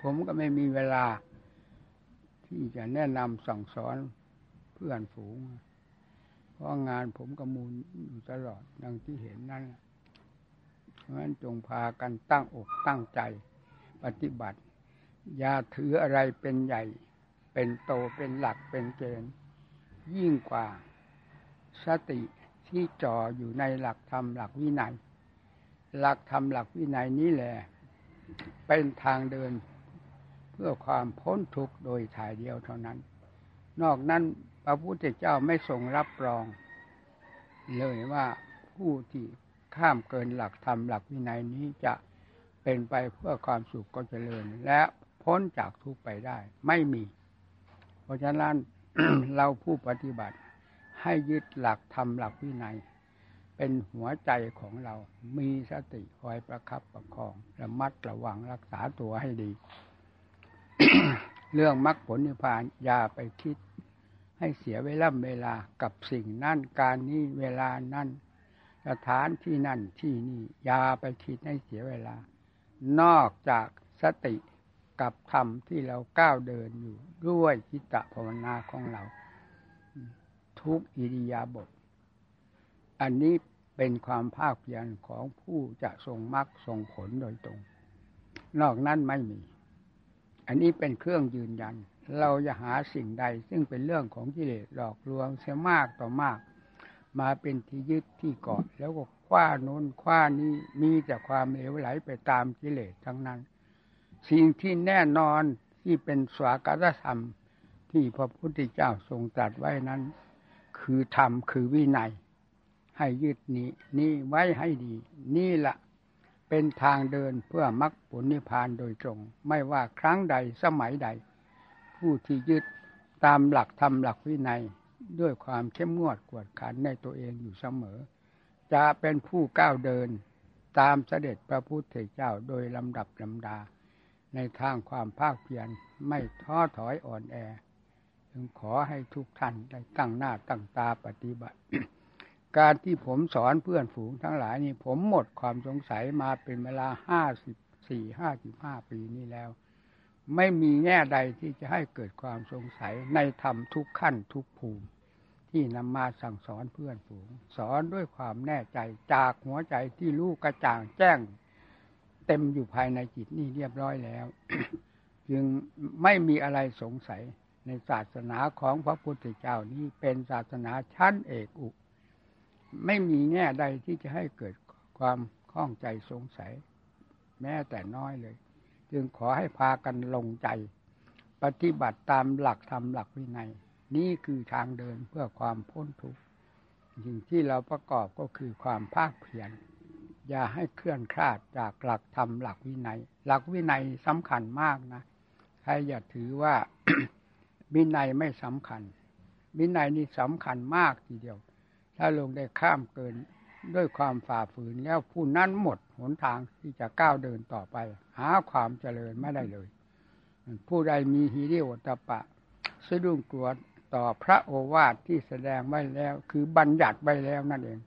ผมก็ไม่มีเวลา ที่จะแนะนำสั่งสอนเพื่อนฝูง เพราะงานผมก็มูลอยู่ตลอดดังที่เห็นนั่นเพราะฉะนั้นจงพากันตั้งอกตั้งใจปฏิบัติ อย่าถืออะไรเป็นใหญ่ เป็นโตเป็นหลักเป็นเกณฑ์ยิ่งกว่าสติที่จ่ออยู่ในหลักธรรมหลักวินัย หลักธรรมหลักวินัยนี้แหละ เป็นทางเดิน พื่อความพ้นทุกข์โดยถ่ายเดียวเท่านั้น นอกนั้นพระพุทธเจ้าไม่ทรงรับรอง เลยว่าผู้ที่ข้ามเกินหลักธรรมหลักวินัยนี้จะเป็นไปเพื่อความสุขก็เจริญ และพ้นจากทุกข์ไปได้ ไม่มี เพราะฉะนั้นเราผู้ปฏิบัติให้ยึดหลักธรรมหลักวินัย เป็นหัวใจของเรา มีสติคอยประคับประคองระมัดระวังรักษาตัวให้ดี เรื่องมรรคผลนิพพานอย่าไปคิด ให้เสียเวลาเวลากับสิ่งนั่นการนี้เวลานั่นสถานที่นั่นที่นี่อย่าไปคิดให้เสียเวลา นอกจากสติกับธรรมที่เราก้าวเดินอยู่ด้วยจิตภาวนาของเรา ทุกอิริยาบถอันนี้เป็นความภาคเพียรของผู้จะทรงมรรคทรงผลโดยตรง นอกนั้นไม่มี อันนี้เป็นเครื่องยืนยัน เราจะหาสิ่งใดซึ่งเป็นเรื่องของกิเลสหลอกลวงเสียมากต่อมาก มาเป็นที่ยึดที่เกาะแล้วก็คว้าโน้นคว้านี้มีแต่ความเหลวไหลไปตามกิเลสทั้งนั้น สิ่งที่แน่นอนที่เป็นสวากรธรรมที่พระพุทธเจ้าทรงตรัสไว้นั้น คือธรรมคือวินัย ให้ยึดนี้นี่ไว้ให้ดี นี่ละ เป็นทางเดินเพื่อมรรคผลนิพพานโดยตรง ไม่ว่าครั้งใดสมัยใด ผู้ที่ยึดตามหลักธรรมหลักวินัยด้วยความเข้มงวดกวดขันในตัวเองอยู่เสมอ จะเป็นผู้ก้าวเดินตามเสด็จพระพุทธเจ้าโดยลำดับลำดา ในทางความภาคเพียรไม่ท้อถอยอ่อนแอ จึงขอให้ทุกท่านได้ตั้งหน้าตั้งตาปฏิบัติ การที่ผมสอนเพื่อนฝูงทั้งหลายนี่ ผมหมดความสงสัยมาเป็นเวลาห้าสิบสี่ห้าสิบห้าปีนี้แล้ว ไม่มีแง่ใดที่จะให้เกิดความสงสัยในธรรมทุกขั้นทุกภูมิ ที่นำมาสั่งสอนเพื่อนฝูง สอนด้วยความแน่ใจจากหัวใจที่ลูกกระจ่างแจ้ง เต็มอยู่ภายในจิตนี่เรียบร้อยแล้ว จึงไม่มีอะไรสงสัยในศาสนาของพระพุทธเจ้านี้เป็นศาสนาชั้นเอกอุ ไม่มีแง่ใดที่จะให้เกิดความข้องใจสงสัย แม้แต่น้อยเลย จึงขอให้พากันลงใจ ปฏิบัติตามหลักธรรมหลักวินัย นี่คือทางเดินเพื่อความพ้นทุกข์สิ่งที่เราประกอบก็คือความภาคเพียรอย่าให้เคลื่อนคลาดจากหลักธรรมหลักวินัย หลักวินัยสำคัญมากนะใครอย่าถือว่าวินัยไม่สำคัญ วินัยนี่สำคัญมากทีเดียว ถ้าลงได้ข้ามเกินด้วยความฝ่าฝืนแล้วผู้นั้นหมดหนทางที่จะก้าวเดินต่อไป หาความเจริญไม่ได้เลย ผู้ใดมีฮิริโอตปะสะดุ้งกลัวต่อพระโอวาทที่แสดงไว้แล้ว คือบัญญัติไว้แล้วนั่นเอง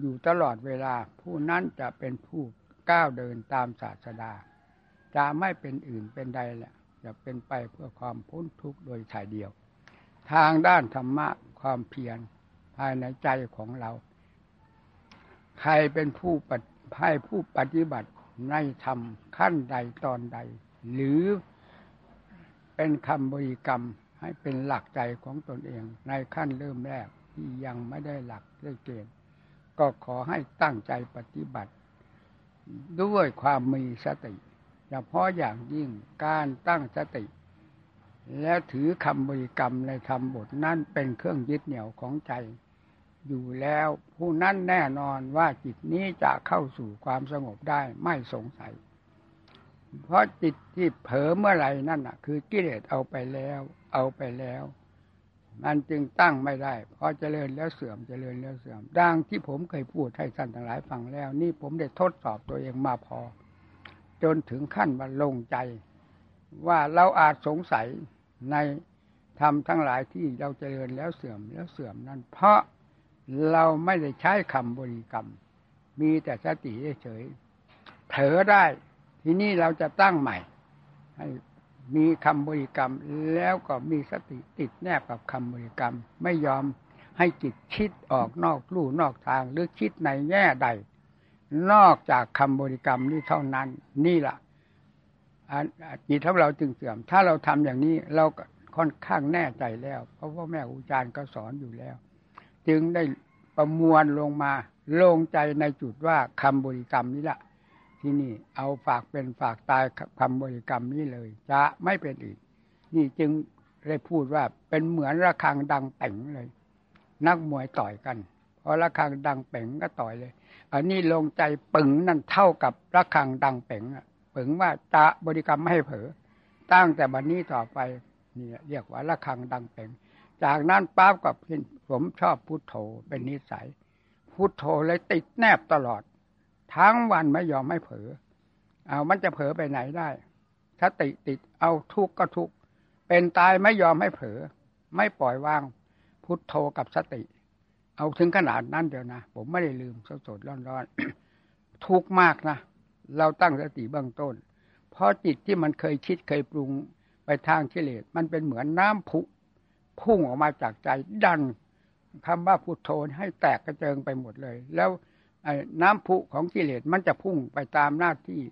อยู่ตลอดเวลาผู้นั้นจะเป็นผู้ก้าวเดินตามศาสดา จะไม่เป็นอื่นเป็นใดแหละจะเป็นไปเพื่อความพ้นทุกข์โดยถ่ายเดียว ทางด้านธรรมะความเพียร ภายในใจของเรา ใครเป็นผู้ปให้ผู้ปฏิบัติในธรรมขั้นใดตอนใด หรือเป็นคำบริกรรมให้เป็นหลักใจของตนเอง ในขั้นเริ่มแรกที่ยังไม่ได้หลักได้เกณฑ์ก็ขอให้ตั้งใจปฏิบัติ ด้วยความมีสติเฉพาะอย่างยิ่งการตั้งสติ แล้วถือคำบริกรรมในธรรมบทนั้นเป็นเครื่องยึดเหนี่ยวของใจ อยู่แล้วผู้นั้นแน่นอนว่าจิตนี้จะเข้าสู่ความสงบได้ไม่สงสัย เพราะจิตที่เผลอเมื่อไหร่นั่นอะ คือกิเลสเอาไปแล้ว เอาไปแล้ว มันจึงตั้งไม่ได้พอเจริญแล้วเสื่อมเจริญแล้วเสื่อมดังที่ผมเคยพูดให้ท่านทั้งหลายฟังแล้ว นี่ผมได้ทดสอบตัวเองมาพอ จนถึงขั้นว่าลงใจ ว่าเราอาจสงสัยในธรรมทั้งหลายที่เราเจริญแล้วเสื่อมแล้วเสื่อมนั้น เพราะเราไม่ได้ใช้คำบริกรรม มีแต่สติเฉยเผลอได้ทีนี้เราจะตั้งใหม่ ให้มีคำบริกรรมแล้วก็มีสติติดแนบกับคำบริกรรม ไม่ยอมให้จิตคิดออกนอกลู่นอกทางหรือคิดในแง่ใด นอกจากคำบริกรรมนี้เท่านั้น นี่แหละ จิตของเราจึงเสื่อม ถ้าเราทำอย่างนี้เราค่อนข้างแน่ใจแล้ว เพราะว่าแม่อุจารย์ก็สอนอยู่แล้ว จึงได้ประมวลลงมาลงใจในจุดว่าคำบริกรรมนี้แหละที่นี่เอาฝากเป็นฝากตายคำบริกรรมนี้เลย จะไม่เป็นอีก นี่จึงได้พูดว่าเป็นเหมือนระฆังดังเป่งเลย นักมวยต่อยกันพอระฆังดังเป่งก็ต่อยเลย อันนี้ลงใจปึงนั่นเท่ากับระฆังดังเป่งอะ ปึงว่าจะบริกรรมไม่ให้เผลอตั้งแต่บันนี้ต่อไปนี่เรียกว่าระฆังดังเป่งจากนั้นปั๊บกับผมชอบพุทโธเป็นนิสัย พุทโธเลยติดแนบตลอด ทั้งวันไม่ยอมไม่เผลอเอามันจะเผลอไปไหนได้สติติดเอาทุกข์ก็ทุกข์เป็นตายไม่ยอมให้เผลอไม่ปล่อยวาง พุทโธกับสติ เอาถึงขนาดนั้นเดียวนะ ผมไม่ได้ลืมสดสดร้อนร้อนทุกข์มากนะ เราตั้งสติเบื้องต้น เพราะจิตที่มันเคยคิดเคยปรุงไปทางกิเลสมันเป็นเหมือนน้ำผุพุ่งออกมาจากใจดันคำว่าพุทโธให้แตกกระเจิงไปหมดเลย แล้วน้ำพุของกิเลสมันจะพุ่งไปตามหน้าที่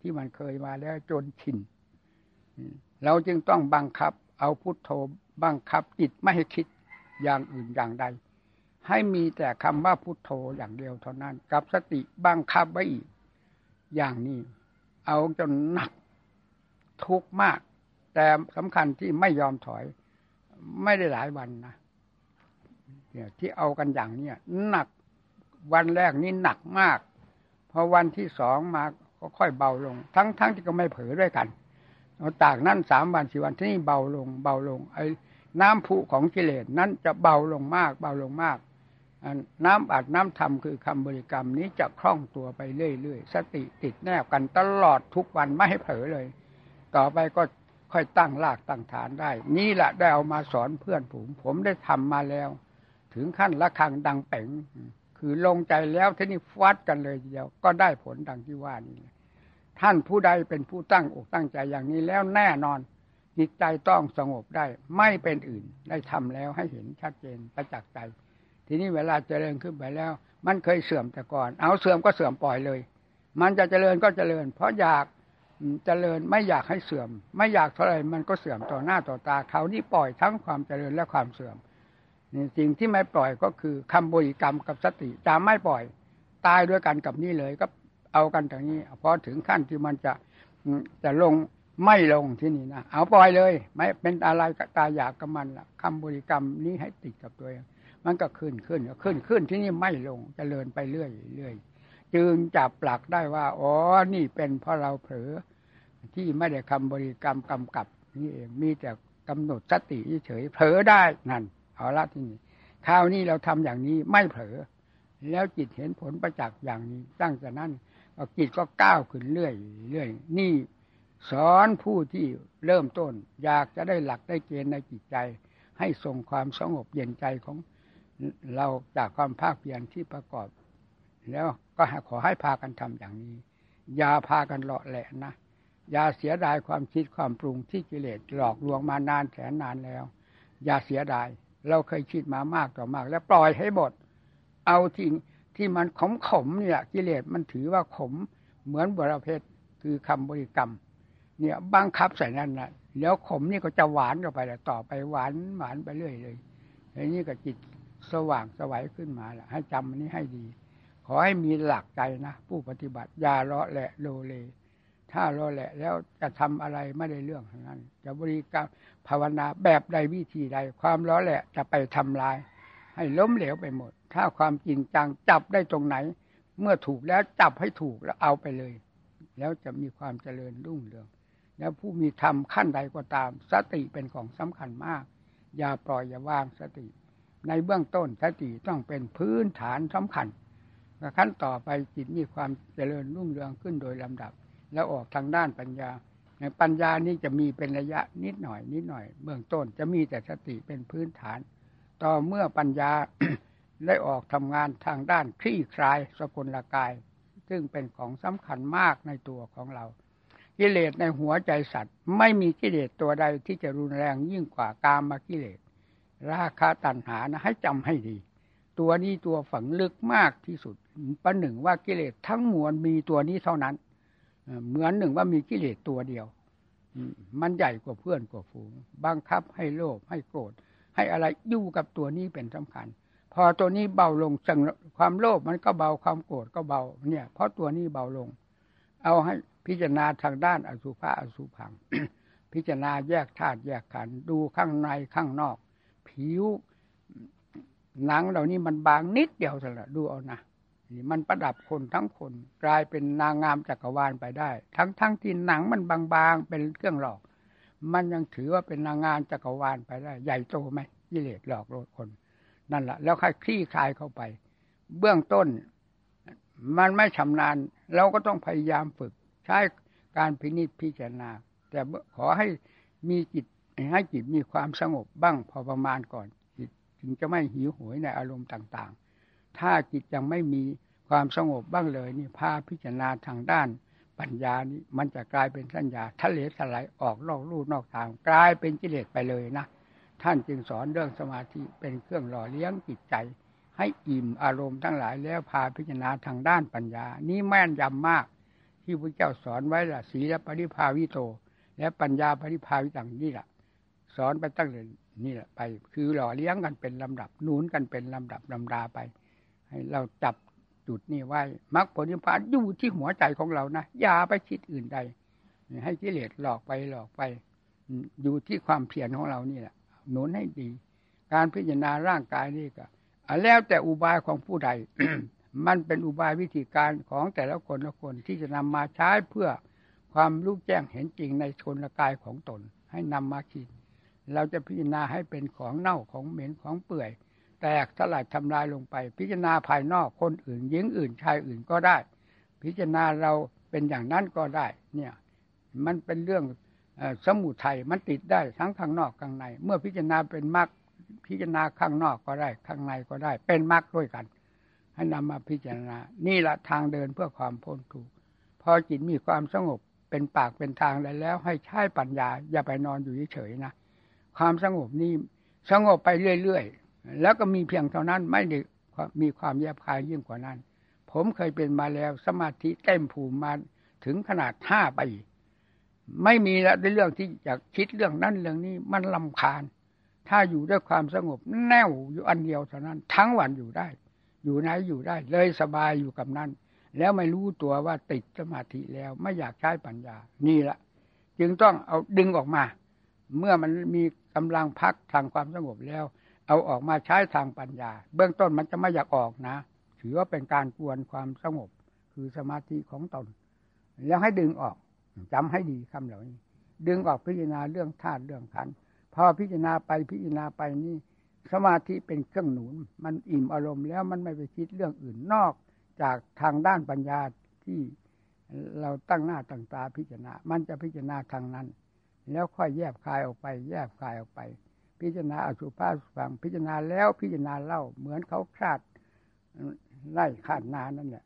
ที่มันเคยมาแล้วจนชินเราจึงต้องบังคับ เอาพุทโธบังคับจิตไม่ให้คิดอย่างอื่นอย่างใด ให้มีแต่คำว่าพุทโธอย่างเดียวเท่านั้น กับสติบังคับไว้อีก อย่างนี้ เอาจนหนักทุกข์มาก แต่สำคัญที่ไม่ยอมถอย ไม่ได้หลายวันนะเนี่ยที่เอากันอย่างเนี้ยหนักวันแรกนี่หนักมาก พอวันที่สองมาก็ค่อยเบาลง ทั้งทั้งที่ก็ไม่เผลอด้วยกันตากนั่นสามวันสี่วันที่นี่เบาลง เบาลง ไอ้น้ำผุของกิเลสนั้นจะเบาลงมาก เบาลงมาก น้ำอัดน้ำทำคือคำบริกรรมนี้จะคล่องตัวไปเรื่อยๆ สติติดแนบกันตลอดทุกวันไม่ให้เผลอเลย ต่อไปก็ค่อยตั้งรากตั้งฐานได้ นี่แหละได้เอามาสอนเพื่อนผม ผมได้ทำมาแล้ว ถึงขั้นละคังดังเป่งคือลงใจแล้วที่นี้ฟัดกันเลยเดียวก็ได้ผลดังที่ว่านี่ท่านผู้ใดเป็นผู้ตั้งอกตั้งใจอย่างนี้แล้วแน่นอนจิตใจต้องสงบได้ ไม่เป็นอื่นได้ทำแล้วให้เห็นชัดเจนประจักษ์ใจ ทีนี้เวลาเจริญขึ้นไปแล้ว มันเคยเสื่อมแต่ก่อน เอาเสื่อมก็เสื่อมปล่อยเลย มันจะเจริญก็เจริญ เพราะอยากเจริญไม่อยากให้เสื่อม ไม่อยากเท่าไรมันก็เสื่อมต่อหน้าต่อตาเขานี่ปล่อยทั้งความเจริญและความเสื่อมนี่สิ่งที่ไม่ปล่อยก็คือคำบริกรรมกับสติจะไม่ปล่อยตายด้วยกันกับนี้เลยก็เอากันอย่างนี้พอถึงขั้นที่มันจะจะลงไม่ลงที่นี่นะเอาปล่อยเลย ไม่เป็นอะไรกับตาอยากกับมันละคำบริกรรมนี้ให้ติดกับตัวเอง มันก็ขึ้นขึ้นขึ้นขึ้นที่นี่ไม่ลงจเจริญไปเรื่อยเรื่อยจึงจับปลักได้ว่า อ๋อ นี่เป็นเพราะเราเผลอที่ไม่ได้คำบริกรรมกำกับ นี่เองมีแต่กำหนดสติเฉยเผลอได้นั่นเอาละที่นี่คราวนี้เราทำอย่างนี้ไม่เผลอ แล้วจิตเห็นผลประจักษ์อย่างนี้ ตั้งแต่นั้นจิตก็ก้าวขึ้นเรื่อยเรื่อยนี่สอนผู้ที่เริ่มต้น อยากจะได้หลักได้เกณฑ์ในจิตใจ ให้ส่งความสงบเย็นใจของ เราจากความภาคเพียรที่ประกอบ แล้วก็ขอให้พากันทำอย่างนี้ อย่าพากันเลาะแหละนะอย่าเสียดายความคิดความปรุงที่กิเลสหลอกลวงมานานแสนนานแล้ว อย่าเสียดาย เราเคยคิดมามากต่อมาก แล้วปล่อยให้หมด เอาที่ที่มันขมขมเนี่ยกิเลสมันถือว่าขมเหมือนบรเพศคือคำบริกรรม เนี่ยบังคับใส่นั่นนะแล้วขมนี่ก็จะหวานเข้าไปแล้วต่อไปหวานหวานไปเรื่อยเลยอันนี้ก็จิต สว่างสวัยขึ้นมาแหละให้จำอันนี้ให้ดี ขอให้มีหลักใจนะผู้ปฏิบัติอย่าเลาะแหละโลเล ถ้ารอแหละแล้วจะทำอะไรไม่ได้เรื่องทั้งนั้น จะบริกรรมภาวนาแบบใดวิธีใด ความร้อแหละจะไปทำลาย ให้ล้มเหลวไปหมด ถ้าความจริงจังจับได้ตรงไหน เมื่อถูกแล้วจับให้ถูกแล้วเอาไปเลย แล้วจะมีความเจริญรุ่งเรืองแล้วผู้มีธรรมขั้นใดก็ตาม สติเป็นของสำคัญมาก อย่าปล่อยอย่าวางสติ ในเบื้องต้นสติต้องเป็นพื้นฐานสำคัญขั้นต่อไปจิตมีความเจริญรุ่งเรืองขึ้นโดยลำดับ แล้วออกทางด้านปัญญาในปัญญานี้จะมีเป็นระยะนิดหน่อย นิดหน่อย เบื้องต้นจะมีแต่สติเป็นพื้นฐาน ต่อเมื่อปัญญาได้ออกทำงานทางด้านคลี่คลายสกุลกาย ซึ่งเป็นของสำคัญมากในตัวของเรา กิเลสในหัวใจสัตว์ ไม่มีกิเลสตัวใดที่จะรุนแรงยิ่งกว่ากามมากิเลส ราคาตัณหานะให้จำให้ดี ตัวนี้ตัวฝังลึกมากที่สุดประหนึ่งว่ากิเลสทั้งมวลมีตัวนี้เท่านั้น เหมือนหนึ่งว่ามีกิเลสตัวเดียว มันใหญ่กว่าเพื่อนกว่าฝูง บังคับให้โลภให้โกรธ ให้อะไรอยู่กับตัวนี้เป็นสำคัญ พอตัวนี้เบาลงสังความโลภมันก็เบาความโกรธก็เบาเนี่ย เพราะตัวนี้เบาลง เอาให้พิจารณาทางด้านอสุภะอสุพัง พิจารณาแยกธาตุแยกขันธ์ดูข้างในข้างนอก ผิว หนังเหล่านี้มันบางนิดเดียวเท่านั้นดูเอานะนี่มันประดับคนทั้งคน กลายเป็นนางงามจักรวาลไปได้ ทั้งทั้งที่หนังมันบางๆเป็นเครื่องหลอก มันยังถือว่าเป็นนางงามจักรวาลไปได้ ใหญ่โตไหมกิเลสหลอกลวงคน นั่นแหละแล้วค่อยคลี่คลายเข้าไป เบื้องต้น มันไม่ชำนาญ เราก็ต้องพยายามฝึก ใช้การพินิจพิจารณา แต่ขอให้มีจิต ให้จิตมีความสงบบ้างพอประมาณก่อน จิตถึงจะไม่หิวโหยในอารมณ์ต่างๆ ถ้าจิตยังไม่มีความสงบบ้างเลยนี่พาพิจารณาทางด้านปัญญานี้มันจะกลายเป็นสัญญาทะเลสลายออกนอกลู่นอกทาง กลายเป็นกิเลสไปเลยนะท่านจึงสอนเรื่องสมาธิเป็นเครื่องหล่อเลี้ยงจิตใจ ให้อิ่มอารมณ์ทั้งหลายแล้วพาพิจารณาทางด้านปัญญา นี้แม่นยำมาก ที่พระเจ้าสอนไว้ละศีลปริภาวิโต และปัญญาปริภาวิตังนี่แหละ สอนไปตั้งแต่นี่แหละไป คือหล่อเลี้ยงกันเป็นลำดับหนุนกันเป็นลำดับลำดาไป ให้เราจับจุดนี้ไว้มรรคผลนิพพานอยู่ที่หัวใจของเรานะอย่าไปคิดอื่นใด ให้กิเลสหลอกไปหลอกไปอยู่ที่ความเพียรของเรานี่แหละหนุนให้ดี การพิจารณาร่างกายนี่ก็แล้วแต่อุบายของผู้ใด มันเป็นอุบายวิธีการของแต่ละคนละคนที่จะนำมาใช้เพื่อความรู้แจ้งเห็นจริงในชนละกายของตน ให้นำมาคิด เราจะพิจารณาให้เป็นของเน่าของเหม็นของเปื่อย แตกสลายทำลายลงไป พิจารณาภายนอกคนอื่นหญิงอื่นชายอื่นก็ได้ พิจารณาเราเป็นอย่างนั้นก็ได้ เนี่ย มันเป็นเรื่องสมุทัยมันติดได้ทั้งข้างนอกข้างใน เมื่อพิจารณาเป็นมรรคพิจารณาข้างนอกก็ได้ ข้างในก็ได้ เป็นมรรคด้วยกัน ให้นำมาพิจารณา นี่แหละทางเดินเพื่อความพ้นทุกข์พอจิตมีความสงบเป็นปากเป็นทางได้แล้ว ให้ใช้ปัญญา อย่าไปนอนอยู่เฉยๆนะ ความสงบนี้สงบไปเรื่อยๆ แล้วก็มีเพียงเท่านั้นไม่ได้มีความแยบคายยิ่งกว่านั้น ผมเคยเป็นมาแล้วสมาธิเต็มภูมิมาถึงขนาดห้าปีไม่มีแล้วในเรื่องที่อยากคิดเรื่องนั้นเรื่องนี้มันลำคาญ ถ้าอยู่ด้วยความสงบแน่วอยู่อันเดียวเท่านั้น ทั้งวันอยู่ได้ อยู่ไหนอยู่ได้ เลยสบายอยู่กับนั้น แล้วไม่รู้ตัวว่าติดสมาธิแล้วไม่อยากใช้ปัญญานี่แหละจึงต้องเอาดึงออกมา เมื่อมันมี กำลังพักทางความสงบแล้ว เอาออกมาใช้ทางปัญญา เบื้องต้นมันจะไม่อยากออกนะ ถือว่าเป็นการกวนความสงบ คือสมาธิของตน แล้วให้ดึงออกจำให้ดีคำเหล่านี้ ดึงออกพิจารณาเรื่องธาตุเรื่องขันพอพิจารณาไปพิจารณาไปนี่สมาธิเป็นเครื่องหนุน มันอิ่มอารมณ์แล้วมันไม่ไปคิดเรื่องอื่นนอกจากทางด้านปัญญาที่เราตั้งหน้าตั้งตาพิจารณา มันจะพิจารณาทางนั้น แล้วค่อยแยบคายออกไป แยบคายออกไป พิจารณาอสุภาสุฟังพิจารณาแล้วพิจารณาเล่าเหมือนเขาคาดไล่คาดนานั่นแหละ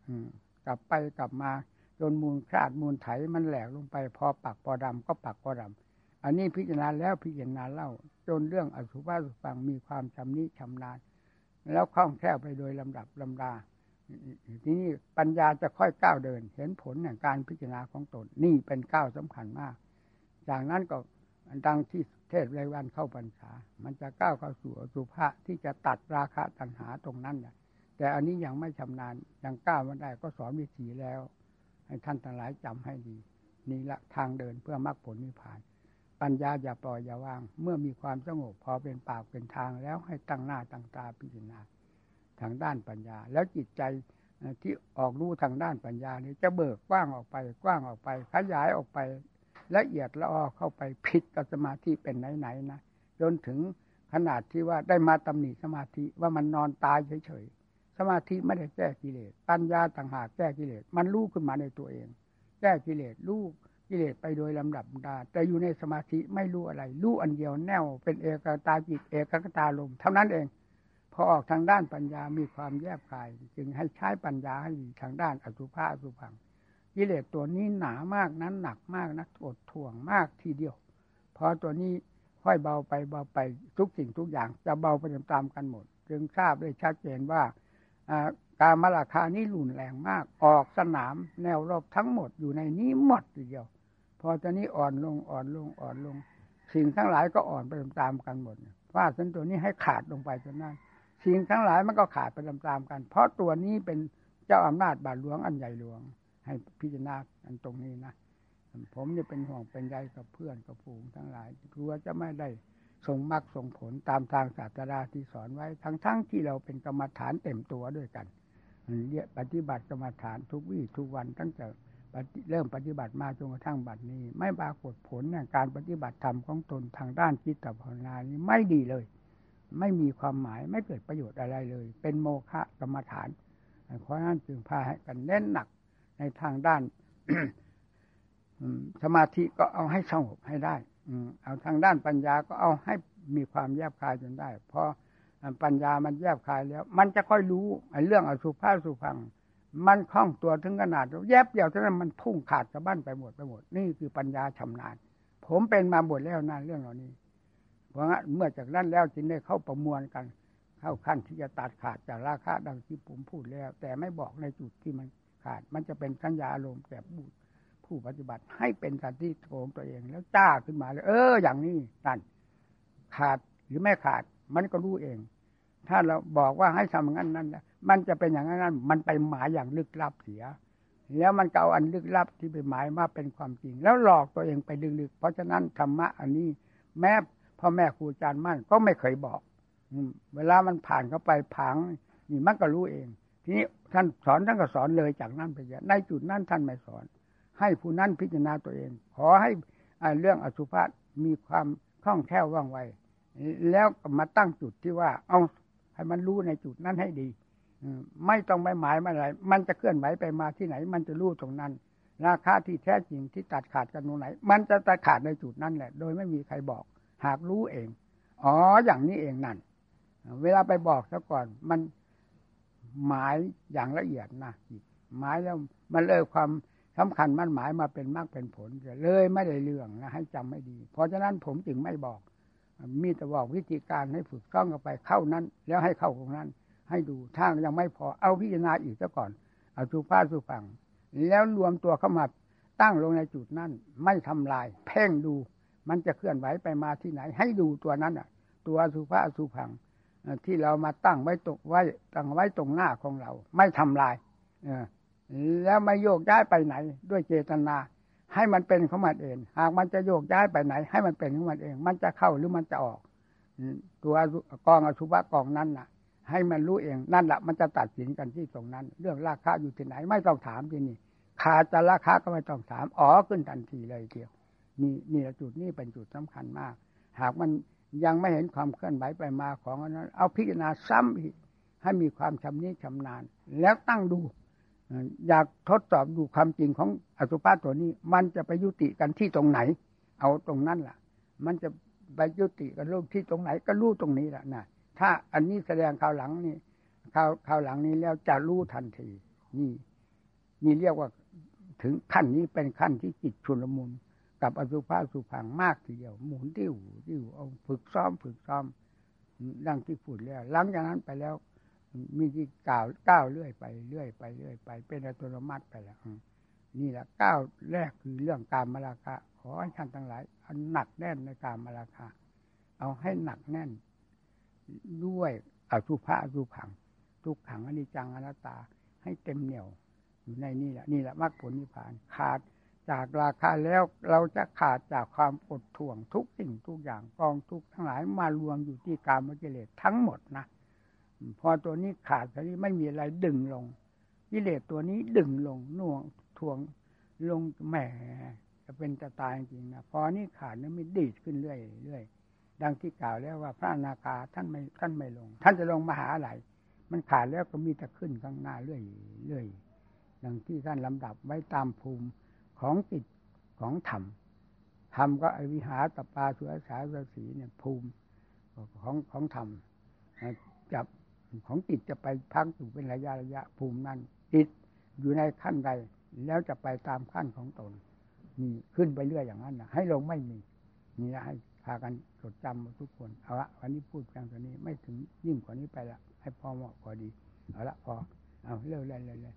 กลับไปกลับมาจนมูลคลาดมูลไถมันแหลกลงไป พอปักพอดำก็ปักพอดำอันนี้พิจารณาแล้วพิจารณาเล่า จนเรื่องอสุภาสุฟังมีความชำนิชำนาญ แล้วคล่องแคล่วไปโดยลำดับลำดาทีนี้ปัญญาจะค่อยก้าวเดิน เห็นผลแห่งการพิจารณาของตนนี่เป็นก้าวสำคัญมาก จากนั้นก็ดังที่เทศไรวันเข้าปัญษา มันจะก้าวเข้าสู่สุภะที่จะตัดราคะตัณหาตรงนั้นแต่อันนี้ยังไม่ชำนาญยังก้าวไม่ได้ก็สอนวิธีแล้ว ให้ท่านทั้งหลายจำให้ดี นี่ละทางเดินเพื่อมรรคผลนิพพาน ปัญญาอย่าปล่อยอย่าวาง เมื่อมีความสงบพอเป็นปากเป็นทางแล้วให้ตั้งหน้าตั้งตาพิจารณาทางด้านปัญญา แล้วจิตใจที่ออกรู้ทางด้านปัญญานี้จะเบิกกว้างออกไปกว้างออกไป ขยายออกไป ละเอียดละออเข้าไปผิดกับสมาธิเป็นไหนๆนะจนถึงขนาดที่ว่าได้มาตำหนิสมาธิว่ามันนอนตายเฉยๆสมาธิไม่ได้แก้กิเลสปัญญาต่างหากแก้กิเลสมันรู้ขึ้นมาในตัวเอง แก้กิเลสรู้กิเลสไปโดยลำดับดา แต่อยู่ในสมาธิไม่รู้อะไร รู้อันเดียวแน่วเป็นเอกตาจิตเอกตาลมเท่านั้นเองพอออกทางด้านปัญญามีความแยบกาย จึงให้ใช้ปัญญาให้ทางด้านอสุภะอสุพัง กิเลสตัวนี้หนามากนั้นหนักมากนะอดถ่วงมากทีเดียว พอตัวนี้ค่อยเบาไปเบาไปทุกสิ่งทุกอย่างจะเบาไปตามกันหมด จึงทราบได้ชัดเจนว่าการมาราคานี้รุนแรงมาก ออกสนามแนวรอบทั้งหมดอยู่ในนี้หมดทีเดียว พอตอนนี้อ่อนลงอ่อนลงอ่อนลง สิ่งทั้งหลายก็อ่อนไปตามกันหมดฟาดสันตัวนี้ให้ขาดลงไปจนนั้นสิ่งทั้งหลายมันก็ขาดไปตามๆกัน เพราะตัวนี้เป็นเจ้าอำนาจบาดหลวงอันใหญ่หลวง ให้พิจารณาอันตรงนี้นะผมจะเป็นห่วงเป็นใยกับเพื่อนกับผูงทั้งหลายกลัวจะไม่ได้ส่งมรรคส่งผลตามทางศาสตราที่สอนไว้ ทั้งๆทที่เราเป็นกรรมฐานเต็มตัวด้วยกันเรียปฏิบัติกรรมฐานทุกวี่ทุกวันตั้งแต่เริ่มปฏิบัติมาจนกระทั่งบัดนี้ ไม่ปรากฏผลในการปฏิบัติธรรมของตนทางด้านจิตภาวนานี้ไม่ดีเลย ไม่มีความหมายไม่เกิดประโยชน์อะไรเลย เป็นโมฆะกรรมฐานเพราะนั้นจึงพาให้กันเน้นหนัก ในทางด้านสมาธิก็เอาให้สงบให้ได้เอาทางด้านปัญญาก็เอาให้มีความแยบคายจนได้พอปัญญามันแยบคายแล้ว มันจะค่อยรู้ไอ้เรื่องอสุภาสุพัง มันคล่องตัวถึงขนาดแยบเดียวเท่านั้นมันพุ่งขาดสะบั้นไปหมดไปหมด นี่คือปัญญาชำนาญ ผมเป็นมาหมดแล้วนั่นเรื่องเหล่านี้ เพราะงั้นเมื่อจากนั้นแล้วจึงได้เข้าประมวลกัน เข้าขั้นที่จะตัดขาดจากราคาดังที่ผมพูดแล้ว แต่ไม่บอกในจุดที่มัน ขาด มันจะเป็นสัญญาอารมณ์แก่บูดผู้ปฏิบัติให้เป็นสันติโกงตัวเองแล้วจ้าขึ้นมาเลยเออ อย่างนี้นั่นขาดหรือไม่ขาด มันก็รู้เอง ถ้าเราบอกว่าให้ทำอย่างนั้นนั้นมันจะเป็นอย่างนั้นมันไปหมายอย่างลึกลับเสีย แล้วมันเกาอันลึกลับที่ไปหมายมาเป็นความจริง แล้วหลอกตัวเองไปลึกๆเพราะฉะนั้นธรรมะอันนี้ แม้พ่อแม่ครูอาจารย์มั่นก็ไม่เคยบอกเวลามันผ่านเข้าไปผังนี่มันก็รู้เอง ทีนี้ท่านสอนท่านก็สอนเลยจากนั้นไปเยอะในจุดนั้นท่านไม่สอน ให้ผู้นั้นพิจารณาตัวเอง ขอให้เรื่องอสุภะมีความคล่องแคล่วว่องไวแล้วมาตั้งจุดที่ว่า เอาให้มันรู้ในจุดนั้นให้ดีไม่ต้องไปหมายมาอะไร มันจะเคลื่อนไหวไปมาที่ไหน มันจะรู้ตรงนั้น ราคาที่แท้จริงที่ตัดขาดกันตรงไหน มันจะตัดขาดในจุดนั้นแหละ โดยไม่มีใครบอก หากรู้เอง อ๋อ อย่างนี้เองนั่น เวลาไปบอกซะก่อน มัน หมายอย่างละเอียดนะหมายแล้วมันเลยความสำคัญมันหมายมาเป็นมากเป็นผลเลยไม่ได้เรื่องนะให้จำไม่ดี เพราะฉะนั้นผมจึงไม่บอก มีแต่บอกวิธีการให้ฝึกต้องกันไปเข้านั้น แล้วให้เข้าตรงนั้น ให้ดูถ้ายังไม่พอเอาพิจารณาอีกซะก่อนเอาสุภาพสุฟัง แล้วรวมตัวเข้ามาตั้งลงในจุดนั้น ไม่ทำลาย เพ่งดู มันจะเคลื่อนไหวไปมาที่ไหน ให้ดูตัวนั้นอะ ตัวสุภาพสุพัง ที่เรามาตั้งไว้ตกไว้ตั้งไว้ตรงหน้าของเรา ไม่ทำลายอแล้วไม่โยกย้ายไปไหน ด้วยเจตนา ให้มันเป็นของมันเองหากมันจะโยกย้ายไปไหน ให้มันเป็นของมันเอง มันจะเข้าหรือมันจะออกตัวกองอสุภะกองนั้นน่ะ ให้มันรู้เองนั่นแหละมันจะตัดสินกันที่ตรงนั้น เรื่องราคาอยู่ที่ไหน ไม่ต้องถามที่นี่ขาดจะราคาก็ไม่ต้องถามอ๋อขึ้นทันทีเลยเดียว นี่นี่จุดนี้เป็นจุดสำคัญมาก หากมัน ยังไม่เห็นความเคลื่อนไหวไปมาของอนั้น เอาพิจารณาซ้ำอีกให้มีความชำนิชำนาญ แล้วตั้งดู อยากทดสอบดูความจริงของอสุภะตัวนี้ มันจะไปยุติกันที่ตรงไหน เอาตรงนั้นล่ะ มันจะไปยุติกันรูปที่ตรงไหนก็รู้ตรงนี้แหละนะถ้าอันนี้แสดงข่าวหลังนี่ข่าวข่าวหลังนี้แล้วจะรู้ทันที นี่ นี่เรียกว่าถึงขั้นนี้เป็นขั้นที่จิตชุนลมุน กับอสุภะสุพังมากทีเดียว หมุนติ้วติ้วเอาฝึกซ้อมฝึกซ้อมดังที่พูดแล้ว หลังจากนั้นไปแล้ว มีที่ก้าวก้าวเรื่อยไปเรื่อยไปเรื่อยไป เป็นอัตโนมัติไปแล้วนี่แหละก้าวแรกคือเรื่องการมาราคาขอให้ท่านทั้งหลายอันหนักแน่นในการมาราคาเอาให้หนักแน่น ด้วยอสุภะอสุผัง ทุกขังอนิจจังอนัตตาให้เต็มเหนี่ยวอยู่ในนี่แหละนี่แหละมรรคผลนิพพานขาด จากราคาแล้วเราจะขาดจากความอดถ่วงทุกสิ่งทุกอย่างกองทุกทั้งหลายมารวมอยู่ที่การมกิเลสทั้งหมดนะพอตัวนี้ขาดตอนนี้ไม่มีอะไรดึงลงกิเลสตัวนี้ดึงลงน่วงทวงลงแหมจะเป็นจะตายจริงนะพอนี้ขาดนี่ไม่ดีดขึ้นเรื่อยเรื่อยดังที่กล่าวแล้วว่าพระนาคาท่านไม่ท่านไม่ลง ท่านจะลงมาหาอะไรมันขาดแล้วก็มีแต่ขึ้นข้างหน้าเรื่อยเรื่อยดังที่ท่านลำดับไว้ตามภูมิ ของจิตของธรรมธรรมก็อวิหารตปาสุรสาสสีเนี่ยภูมิของของธรรมจับของจิตจะไปพักอยู่เป็นระยะระยะภูมินั้นจิตอยู่ในขั้นใด แล้วจะไปตามขั้นของตนนี่ขึ้นไปเรื่อยอย่างนั้นนะให้ลงไม่มีนี่นะให้พากันจดจำทุกคนเอาละวันนี้พูดเพียงตัวนี้ไม่ถึงยิ่งกว่านี้ไปละให้พอเหมาะพอดีเอาละพอเอาเร็วเลยเลย